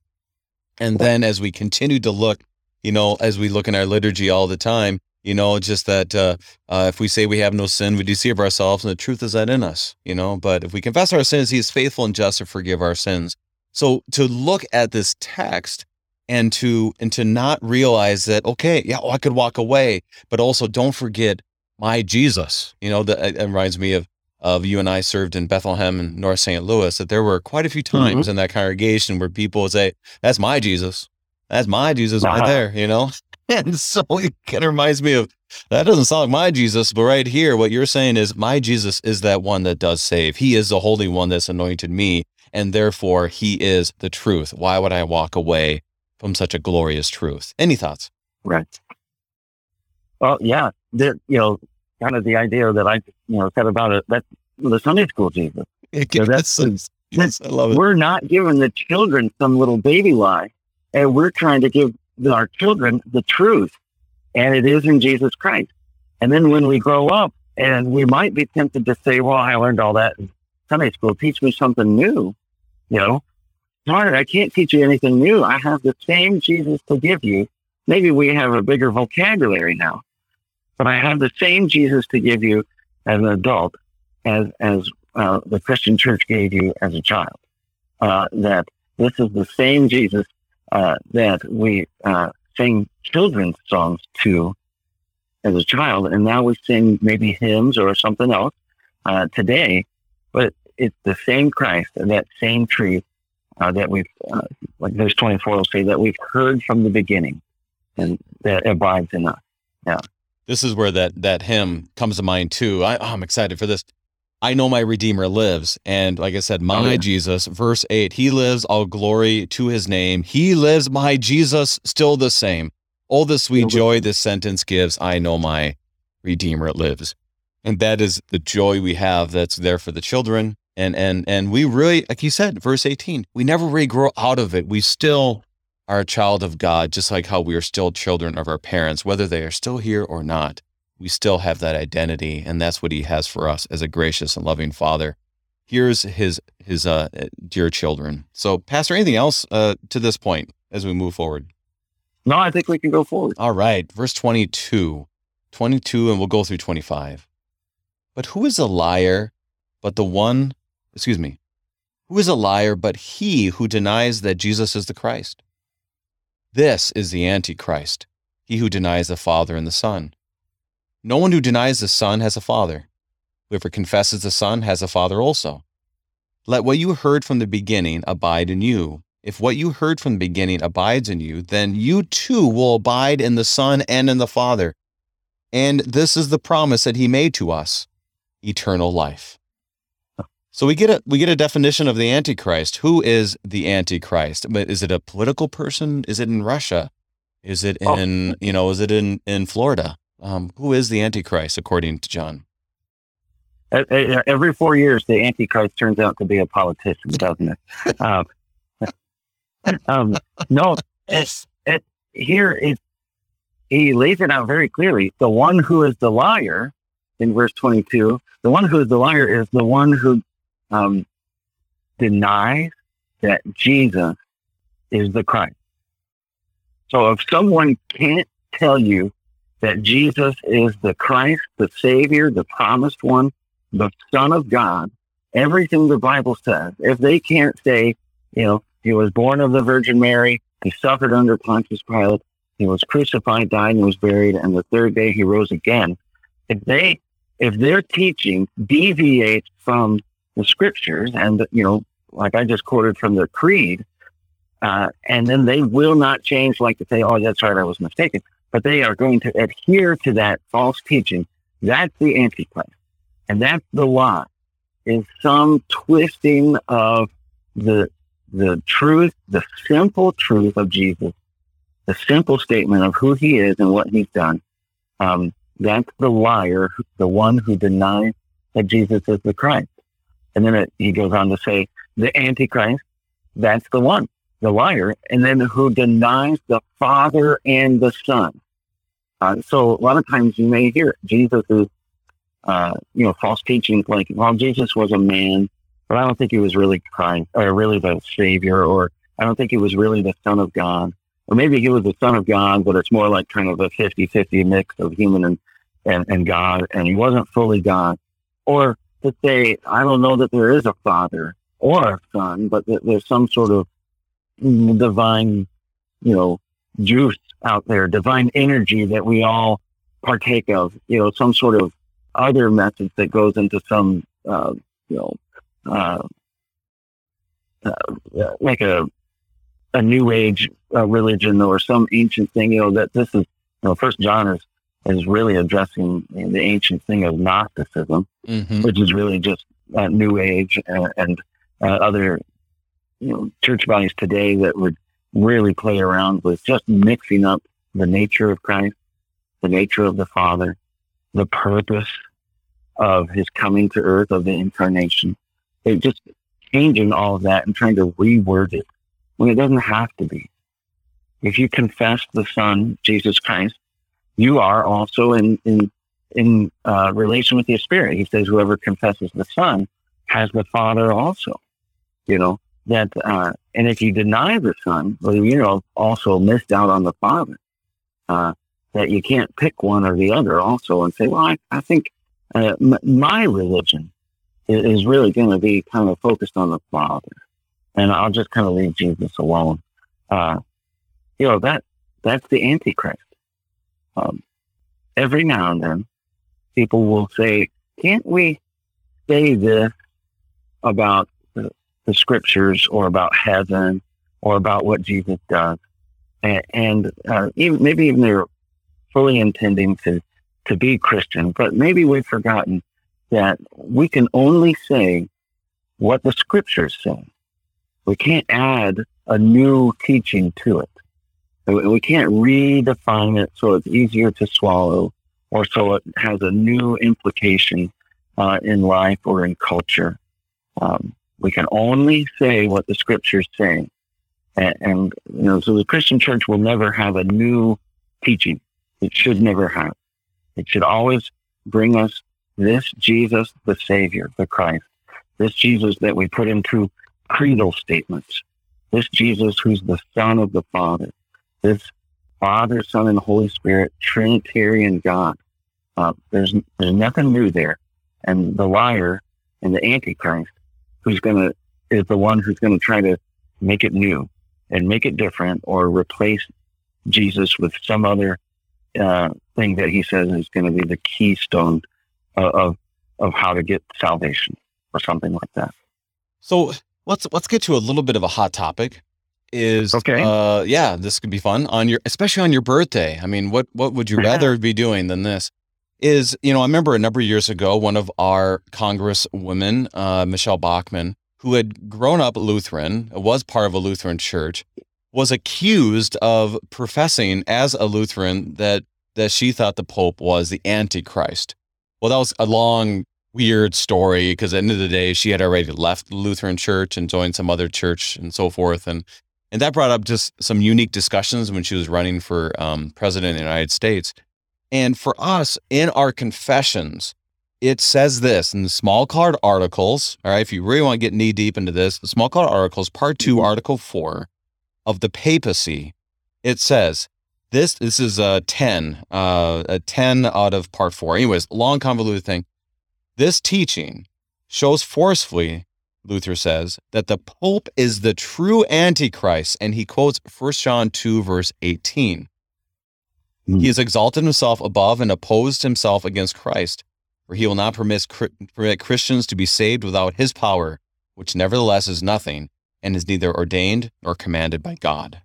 And then as we continue to look, you know, as we look in our liturgy all the time, you know, just that uh, uh, if we say we have no sin, we deceive ourselves, and the truth is that in us, you know. But if we confess our sins, He is faithful and just to forgive our sins. So to look at this text and to and to not realize that okay, yeah, oh, I could walk away, but also don't forget my Jesus. You know, that it reminds me of of you and I served in Bethlehem and North St. Louis. That there were quite a few times mm-hmm. in that congregation where people would say, "That's my Jesus. That's my Jesus uh-huh. right there." You know, and so it kind of reminds me of that doesn't sound like my Jesus, but right here, what you're saying is my Jesus is that one that does save. He is the Holy One that's anointed me, and therefore he is the truth. Why would I walk away from such a glorious truth? Any thoughts? Right. Well, yeah, there, you know, kind of the idea that I, you know, said about it. That's the Sunday school Jesus. It, so that's, that's, yes, I love it. We're not giving the children some little baby lie, and we're trying to give our children the truth, and it is in Jesus Christ. And then when we grow up, and we might be tempted to say, "Well, I learned all that in Sunday school. Teach me something new." You know, sorry, I can't teach you anything new. I have the same Jesus to give you. Maybe we have a bigger vocabulary now, but I have the same Jesus to give you as an adult as as uh, the Christian Church gave you as a child. Uh, that this is the same Jesus uh, that we uh, sing children's songs to as a child, and now we sing maybe hymns or something else uh, today. But it's the same Christ and that same truth that we've, uh, like verse 24 will say, that we've heard from the beginning and that abides in us. Yeah. This is where that, that hymn comes to mind too. I, oh, I'm excited for this. I know my Redeemer lives. And like I said, my oh, yeah. Jesus, verse 8, He lives, all glory to His name. He lives, my Jesus, still the same. All the sweet joy this sentence gives, I know my Redeemer lives. And that is the joy we have that's there for the children. And and and we really, like you said, verse 18, we never really grow out of it. We still are a child of God, just like how we are still children of our parents, whether they are still here or not we still have that identity, and that's what He has for us as a gracious and loving Father. Here's His His uh, dear children. So, Pastor, anything else uh, to this point as we move forward? No, I think we can go forward. All right, verse 22, 22, and we'll go through 25. But who is a liar but the one, excuse me, who is a liar but he who denies that Jesus is the Christ? This is the Antichrist, he who denies the Father and the Son. No one who denies the Son has a Father. Whoever confesses the Son has a Father also. Let what you heard from the beginning abide in you. If what you heard from the beginning abides in you, then you too will abide in the Son and in the Father. And this is the promise that he made to us eternal life. So we get a we get a definition of the Antichrist. Who is the Antichrist? But is it a political person? Is it in Russia? Is it oh. in oh. you know? Is it in in Florida? Um, who is the Antichrist, according to John? Every four years, the Antichrist turns out to be a politician, doesn't it? um, um, no, it's, it, here it, he lays it out very clearly. The one who is the liar, in verse 22, the one who is the liar is the one who um, denies that Jesus is the Christ. So if someone can't tell you that Jesus is the Christ, the Savior, the promised one, the Son of God, everything the Bible says. If they can't say, you know, he was born of the Virgin Mary, he suffered under Pontius Pilate, he was crucified, died, and was buried, and the third day he rose again. If they, if their teaching deviates from the scriptures, and you know, like I just quoted from the creed, uh, and then they will not change, like to say, "Oh, that's right, I was mistaken." but they are going to adhere to that false teaching. That's the Antichrist. And that's the lie is some twisting of the, the truth, the simple truth of Jesus, the simple statement of who he is and what he's done. Um, that's the liar, the one who denies that Jesus is the Christ. And then it, he goes on to say, the Antichrist, that's the one, the liar, and then who denies the Father and the Son. Uh, so a lot of times you may hear Jesus is, uh, you know, false teachings like, well, Jesus was a man but I don't think he was really Christ or really the Savior, or I don't think he was really the Son of God. Or maybe he was the Son of God, but it's more like kind of a 50 50 mix of human and, and, and God, and he wasn't fully God. Or to say, I don't know that there is a Father or a Son, but that there's some sort of divine, you know, juice out there, divine energy that we all partake of, you know, some sort of other message that goes into some, uh, you know, uh, uh, like a a new age uh, religion or some ancient thing. You know that this is, you know, First John is is really addressing the ancient thing of Gnosticism, mm-hmm. which is really just New Age and, and uh, other you know church bodies today that would really play around with just mixing up the nature of Christ, the nature of the Father, the purpose of his coming to earth, of the incarnation. It just changing all of that and trying to reword it when it doesn't have to be. If you confess the Son, Jesus Christ, you are also in in in uh, relation with the Spirit. He says, "Whoever confesses the Son has the Father also." You know that, uh, and if you deny the Son, well, you know, also missed out on the Father. Uh, that you can't pick one or the other, also, and say, "Well, I, I think uh, m- my religion is, is really going to be kind of focused on the Father, and I'll just kind of leave Jesus alone." Uh, you know that that's the Antichrist. Um, every now and then, people will say, "Can't we say this about the, the scriptures, or about heaven, or about what Jesus does?" And, and uh, even maybe even they're fully intending to to be Christian, but maybe we've forgotten that we can only say what the scriptures say. We can't add a new teaching to it. We can't redefine it so it's easier to swallow or so it has a new implication uh, in life or in culture. Um, we can only say what the scriptures say. And, and, you know, so the Christian church will never have a new teaching. It should never have. It should always bring us this Jesus, the Savior, the Christ, this Jesus that we put into creedal statements, this Jesus who's the Son of the Father, this Father, Son, and Holy Spirit, Trinitarian God. Uh, there's there's nothing new there, and the liar and the Antichrist, who's gonna is the one who's gonna try to make it new and make it different, or replace Jesus with some other uh, thing that he says is going to be the keystone of, of of how to get salvation, or something like that. So let's let's get to a little bit of a hot topic is okay. Uh, yeah, this could be fun on your, especially on your birthday. I mean, what what would you rather be doing than this? Is you know, I remember a number of years ago, one of our Congress women, uh, Michele Bachmann, who had grown up Lutheran, was part of a Lutheran church, was accused of professing as a Lutheran that that she thought the Pope was the Antichrist. Well, that was a long, weird story because at the end of the day, she had already left the Lutheran church and joined some other church and so forth. And and that brought up just some unique discussions when she was running for um, president of the United States. And for us, in our confessions, it says this in the Smalcald articles. All right, if you really want to get knee deep into this, the Smalcald articles, part two, article four of the papacy, it says this. This is a ten, uh, a ten out of part four. Anyways, long convoluted thing. This teaching shows forcefully Luther says that the Pope is the true Antichrist, and he quotes 1 John 2, verse 18. Mm. He has exalted himself above and opposed himself against Christ, for he will not permit, permit Christians to be saved without his power, which nevertheless is nothing, and is neither ordained nor commanded by God.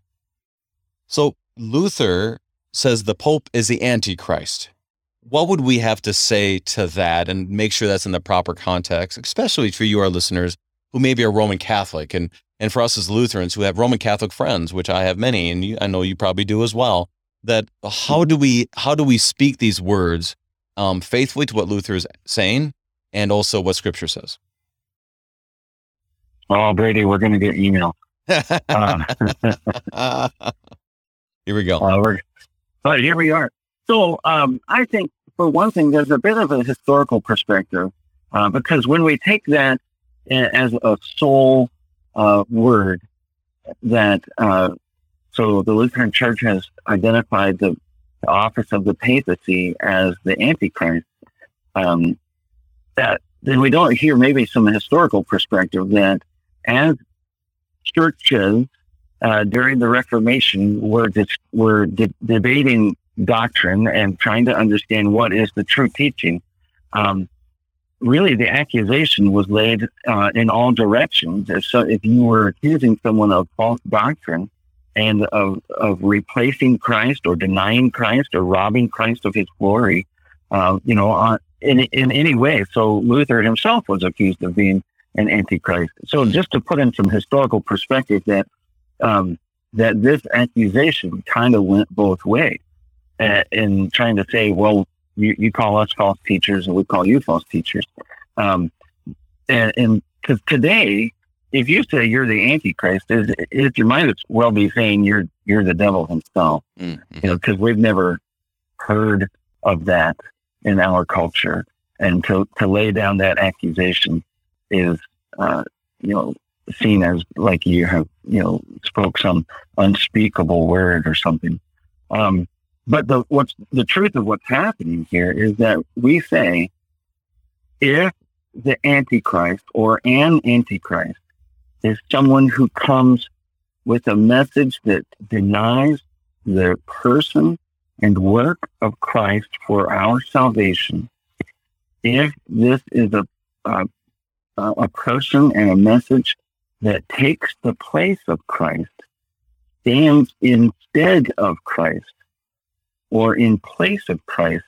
So Luther says the Pope is the Antichrist what would we have to say to that and make sure that's in the proper context, especially for you, our listeners, who maybe are Roman Catholic and and for us as Lutherans who have Roman Catholic friends, which I have many, and you, I know you probably do as well, that how do we how do we speak these words um, faithfully to what Luther is saying and also what Scripture says? Oh, Brady, we're going to get email. uh, here we go. Uh, we're, but here we are. So um, I think, for one thing, there's a bit of a historical perspective uh, because when we take that as a sole uh, word that uh, so the Lutheran Church has identified the, the, office of the papacy as the Antichrist. Um, that then we don't hear maybe some historical perspective that as churches uh, during the Reformation were dis- were de- debating doctrine and trying to understand what is the true teaching. Um, really, the accusation was laid uh, in all directions. So, if you were accusing someone of false doctrine and of, of replacing Christ or denying Christ or robbing Christ of his glory, uh, you know, uh, in, in any way. So Luther himself was accused of being an antichrist. So just to put in some historical perspective that um, that this accusation kind of went both ways uh, in trying to say, well, you, you call us false teachers and we call you false teachers. Um, and because today, if you say you're the Antichrist, it, it, you might as well be saying you're you're the devil himself. Mm-hmm. You know, because we've never heard of that in our culture, and to to lay down that accusation is, uh, you know, seen as like you have, you know, spoke some unspeakable word or something. Um, but the what's the truth of what's happening here is that we say if the Antichrist or an Antichrist is someone who comes with a message that denies the person and work of Christ for our salvation, if this is a, a, a person and a message that takes the place of Christ, stands instead of Christ, or in place of Christ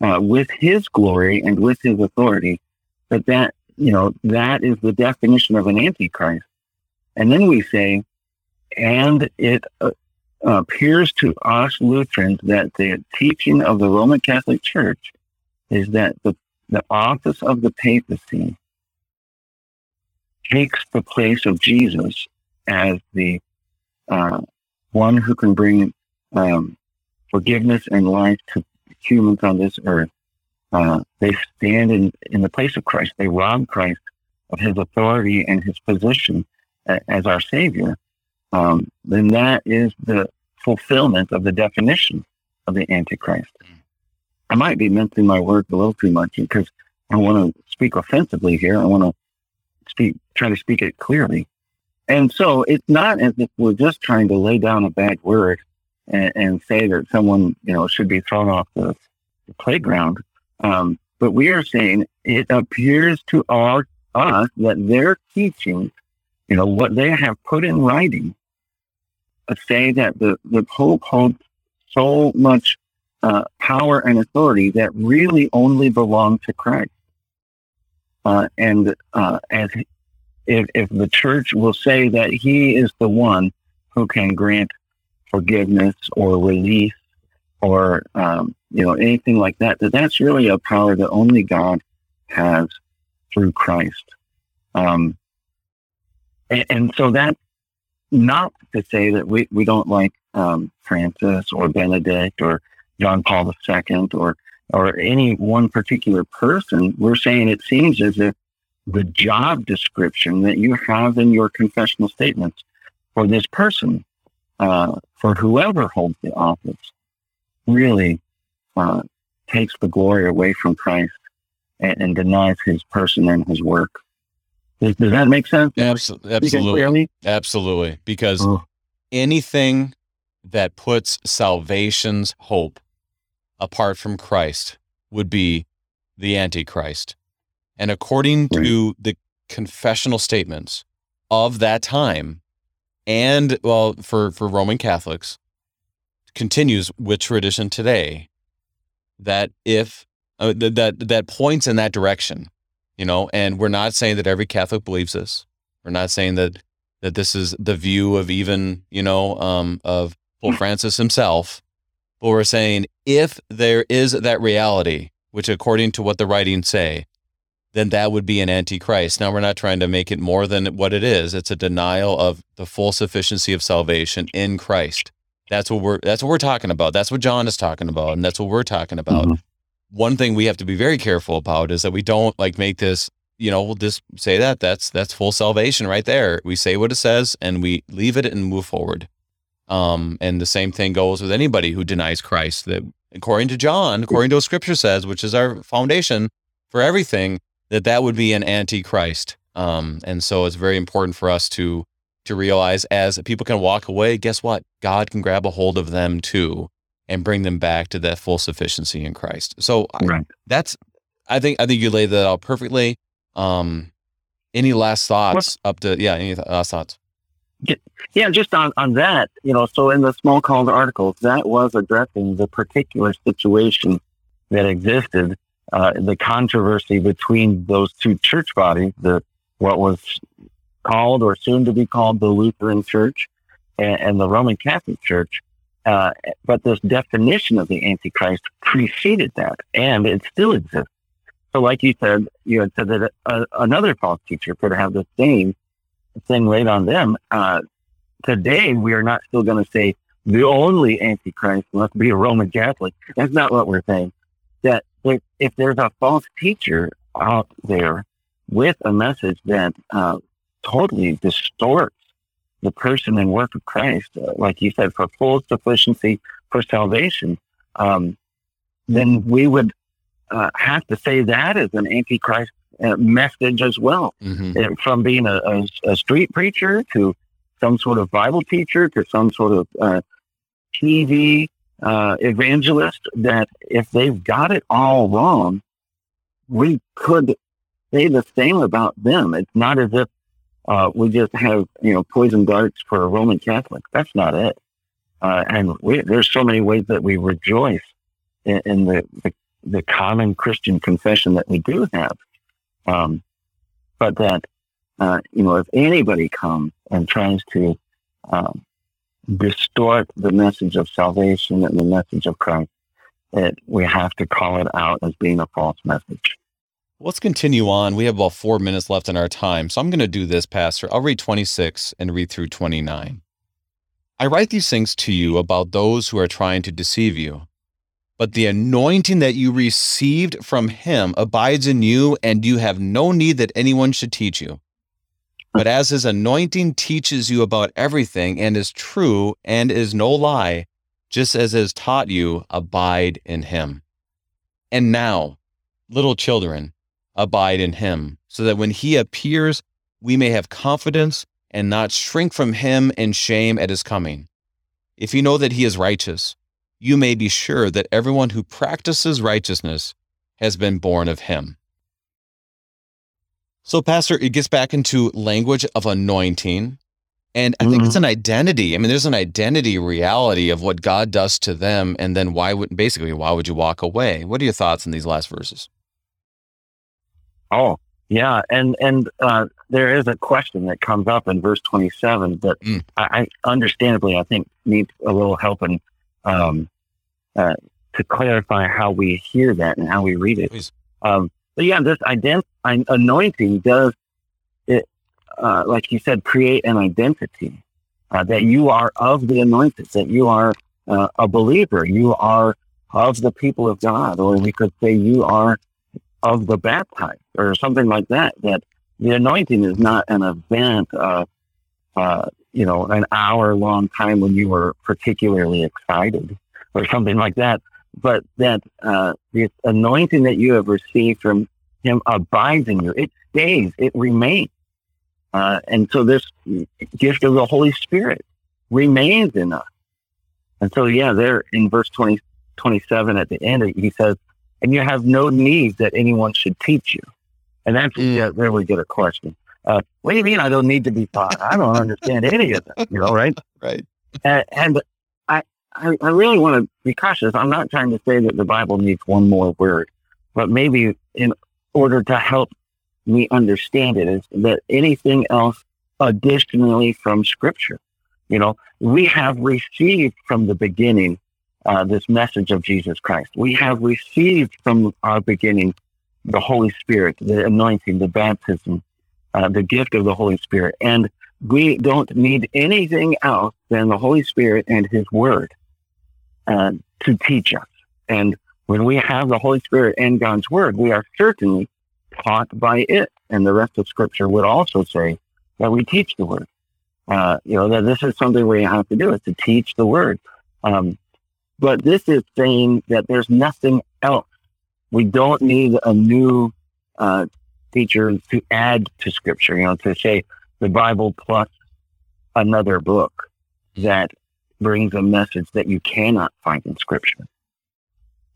uh, with his glory and with his authority, that that, you know, that is the definition of an antichrist. And then we say, and it uh, appears to us Lutherans that the teaching of the Roman Catholic Church is that the, the office of the papacy takes the place of Jesus as the uh, one who can bring um, forgiveness and life to humans on this earth. Uh, they stand in, in the place of Christ. They rob Christ of his authority and his position as our Savior. Um, then that is the fulfillment of the definition of the Antichrist. I might be mincing my words a little too much because I want to speak offensively here. I want to speak, try to speak it clearly. And so it's not as if we're just trying to lay down a bad word and, and say that someone, you know, should be thrown off the, the playground. Um, but we are saying it appears to our, us that their teaching, you know, what they have put in writing, uh, say that the, the Pope holds so much uh, power and authority that really only belong to Christ. Uh, and uh, as if, if the church will say that he is the one who can grant forgiveness or release or um, you know anything like that, that that's really a power that only God has through Christ. Um, and, and, so that's not to say that we, we don't like um, Francis or Benedict or John Paul II or or any one particular person. We're saying it seems as if the job description that you have in your confessional statements for this person uh, for whoever holds the office really uh, takes the glory away from Christ and, and, denies his person and his work. Does, does that make sense? Absolutely. Absolutely. Absolutely. Because oh. anything that puts salvation's hope apart from Christ would be the Antichrist. And according right. to the confessional statements of that time, and well for for Roman Catholics continues with tradition today that if uh, th- that that points in that direction you know? And we're not saying that every catholic believes this. We're not saying that that this is the view of even you know um, of pope francis himself but we're saying if there is that reality which according to what the writings say then that would be an antichrist. Now we're not trying to make it more than what it is. It's a denial of the full sufficiency of salvation in Christ. That's what we're that's what we're talking about. That's what John is talking about, and that's what we're talking about. Mm-hmm. One thing we have to be very careful about is that we don't like make this you know, we'll just say that that's that's full salvation right there. We say what it says and we leave it and move forward. Um, and the same thing goes with anybody who denies Christ. That according to John, according to what Scripture says, which is our foundation for everything, that that would be an antichrist. Um, and so it's very important for us to to realize as people can walk away, guess what? God can grab a hold of them too and bring them back to that full sufficiency in Christ. So right. I, that's I think I think you laid that out perfectly. Um, any last thoughts up to yeah? Any last thoughts? Yeah, just on, on that, you know, so in the Smalcald articles, that was addressing the particular situation that existed, uh, the controversy between those two church bodies, the what was called or soon to be called the Lutheran Church and, and the Roman Catholic Church. Uh, but this definition of the Antichrist preceded that, and it still exists. So, like you said, you had said that a, another false teacher could have the same thing laid on them. Uh, today, we are not still going to say the only Antichrist must be a Roman Catholic. That's not what we're saying. If there's a false teacher out there with a message that uh, totally distorts the person and work of Christ, uh, like you said, for full sufficiency for salvation, um, then we would uh, have to say that is an antichrist uh, message as well. Mm-hmm. Uh, from being a, a, a, street preacher to some sort of Bible teacher to some sort of uh, TV uh, evangelist, that if they've got it all wrong, we could say the same about them. It's not as if uh, we just have, you know, poison darts for a Roman Catholic. That's not it. Uh, and we, there's so many ways that we rejoice in, in the, the, the, common Christian confession that we do have. Um, but that, uh, you know, if anybody comes and tries to um, distort the message of salvation and the message of Christ, it, we have to call it out as being a false message. Let's continue on. We have about four minutes left in our time. So I'm going to do this, Pastor. I'll read 26 and read through 29. I write these things to you about those who are trying to deceive you. But the anointing that you received from him abides in you, and you have no need that anyone should teach you. But as his anointing teaches you about everything and is true and is no lie, just as has taught you, abide in him. And now, little children, abide in him, so that when he appears, we may have confidence and not shrink from him in shame at his coming. If you know that he is righteous, you may be sure that everyone who practices righteousness has been born of him. So, Pastor, it gets back into language of anointing. And I think mm-hmm. it's an identity. I mean, there's an identity reality of what God does to them. And then why would basically, why would you walk away? What are your thoughts in these last verses? Oh, yeah, and and uh, there is a question that comes up in verse 27 that mm. I, I, understandably I think needs a little help in um, uh, to clarify how we hear that and how we read it. Um, but yeah, this ident- anointing does it, uh, like you said, create an identity uh, that you are of the anointed, that you are uh, a believer, you are of the people of God, or we could say you are of the baptized or something like that. That the anointing is not an event, uh, uh, you know, an hour long time when you were particularly excited or something like that, but that uh, the anointing that you have received from Him abides in you. It stays, it remains. Uh, and so this gift of the Holy Spirit remains in us. And so, yeah, there in verse 20, 27 at the end, he says, and you have no need that anyone should teach you. And that's mm. yeah, there we get a question. Uh, what do you mean I don't need to be taught? I don't understand any of that, you know, right? Right. And, and I, I, really want to be cautious. I'm not trying to say that the Bible needs one more word, but maybe in order to help me understand it is that anything else additionally from Scripture. You know, we have received from the beginning uh, this message of Jesus Christ. We have received from our beginning the Holy Spirit, the anointing, the baptism, uh, the gift of the Holy Spirit. And we don't need anything else than the Holy Spirit and His Word uh, to teach us. And when we have the Holy Spirit and God's Word, we are certainly taught by it. and the rest of Scripture would also say that we teach the Word. Uh, you know that this is something we have to do is to teach the Word. Um, but this is saying that there's nothing else. We don't need a new uh, teacher to add to Scripture. You know, to say the Bible plus another book that brings a message that you cannot find in Scripture.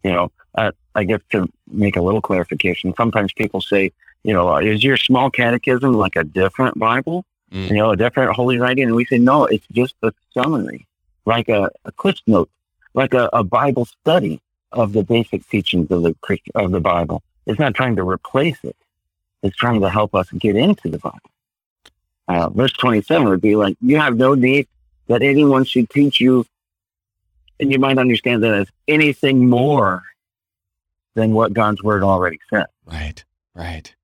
You know, uh, I guess to make a little clarification, sometimes people say, you know, is your small catechism like a different Bible? Mm. You know, a different holy writing? And we say, no, it's just a summary, like a, a cliff note, like a, a Bible study of the basic teachings of the of the Bible. It's not trying to replace it. It's trying to help us get into the Bible. Uh, verse 27 would be like, you have no need that anyone should teach you. And you might understand that as anything more than what God's word already said. Right, right.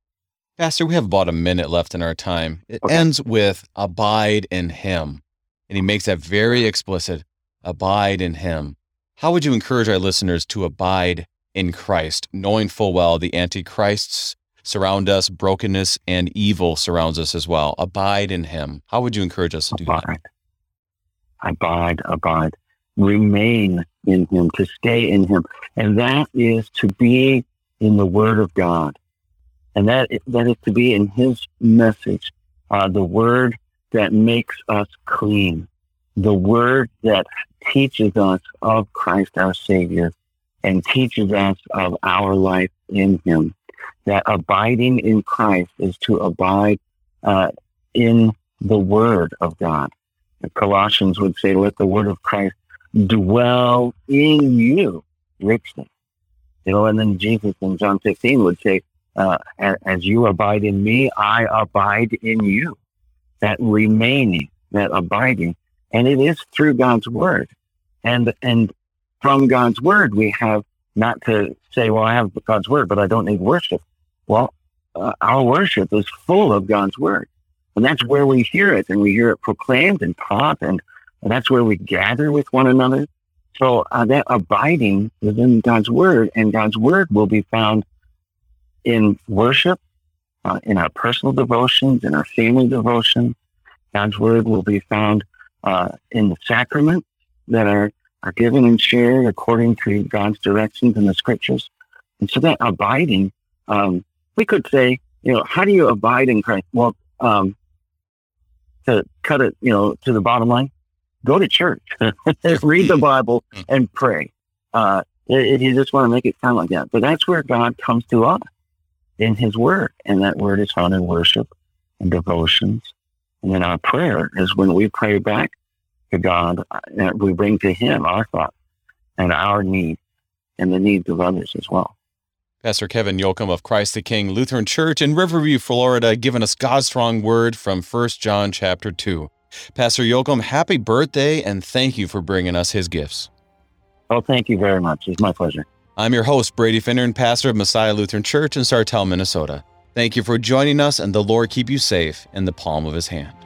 Pastor, we have about a minute left in our time. It okay. ends with abide in him. And he makes that very explicit abide in him. How would you encourage our listeners to abide in Christ, knowing full well the antichrists surround us, brokenness and evil surrounds us as well? Abide in him. How would you encourage us to do abide. that? Abide, abide. Remain in him, to stay in him. And that is to be in the word of God. And that, that is to be in his message, uh, the word that makes us clean, the word that teaches us of Christ our Savior and teaches us of our life in him. That abiding in Christ is to abide uh, in the word of God. Colossians would say, let the word of Christ dwell in you richly. You know, and then Jesus in John 15 would say, uh, as you abide in me, I abide in you. That remaining, that abiding. And it is through God's word. And, and from God's word, we have not to say, well, I have God's word, but I don't need worship. Well, uh, our worship is full of God's word. And that's where we hear it and we hear it proclaimed and taught and, that's where we gather with one another. So uh, that abiding within God's word and God's word will be found in worship, uh, in our personal devotions, in our family devotions. God's word will be found uh, in the sacraments that are, are given and shared according to God's directions in the scriptures. And so that abiding, um, we could say, you know, how do you abide in Christ? Well, um, to cut it, you know, to the bottom line, go to church, read the Bible, and pray. Uh, if you just want to make it sound like that, but that's where God comes to us in His Word, and that Word is found in worship and devotions, and then our prayer is when we pray back to God, uh, we bring to Him our thoughts and our needs and the needs of others as well. Pastor Kevin Yoakum of Christ the King Lutheran Church in Riverview, Florida, giving us God's strong word from 1 John chapter 2. Pastor Yoakum, happy birthday and thank you for bringing us his gifts. Oh, thank you very much. It's my pleasure. I'm your host, Brady Finnern, and pastor of Messiah Lutheran Church in Sartell, Minnesota. Thank you for joining us, and the Lord keep you safe in the palm of his hand.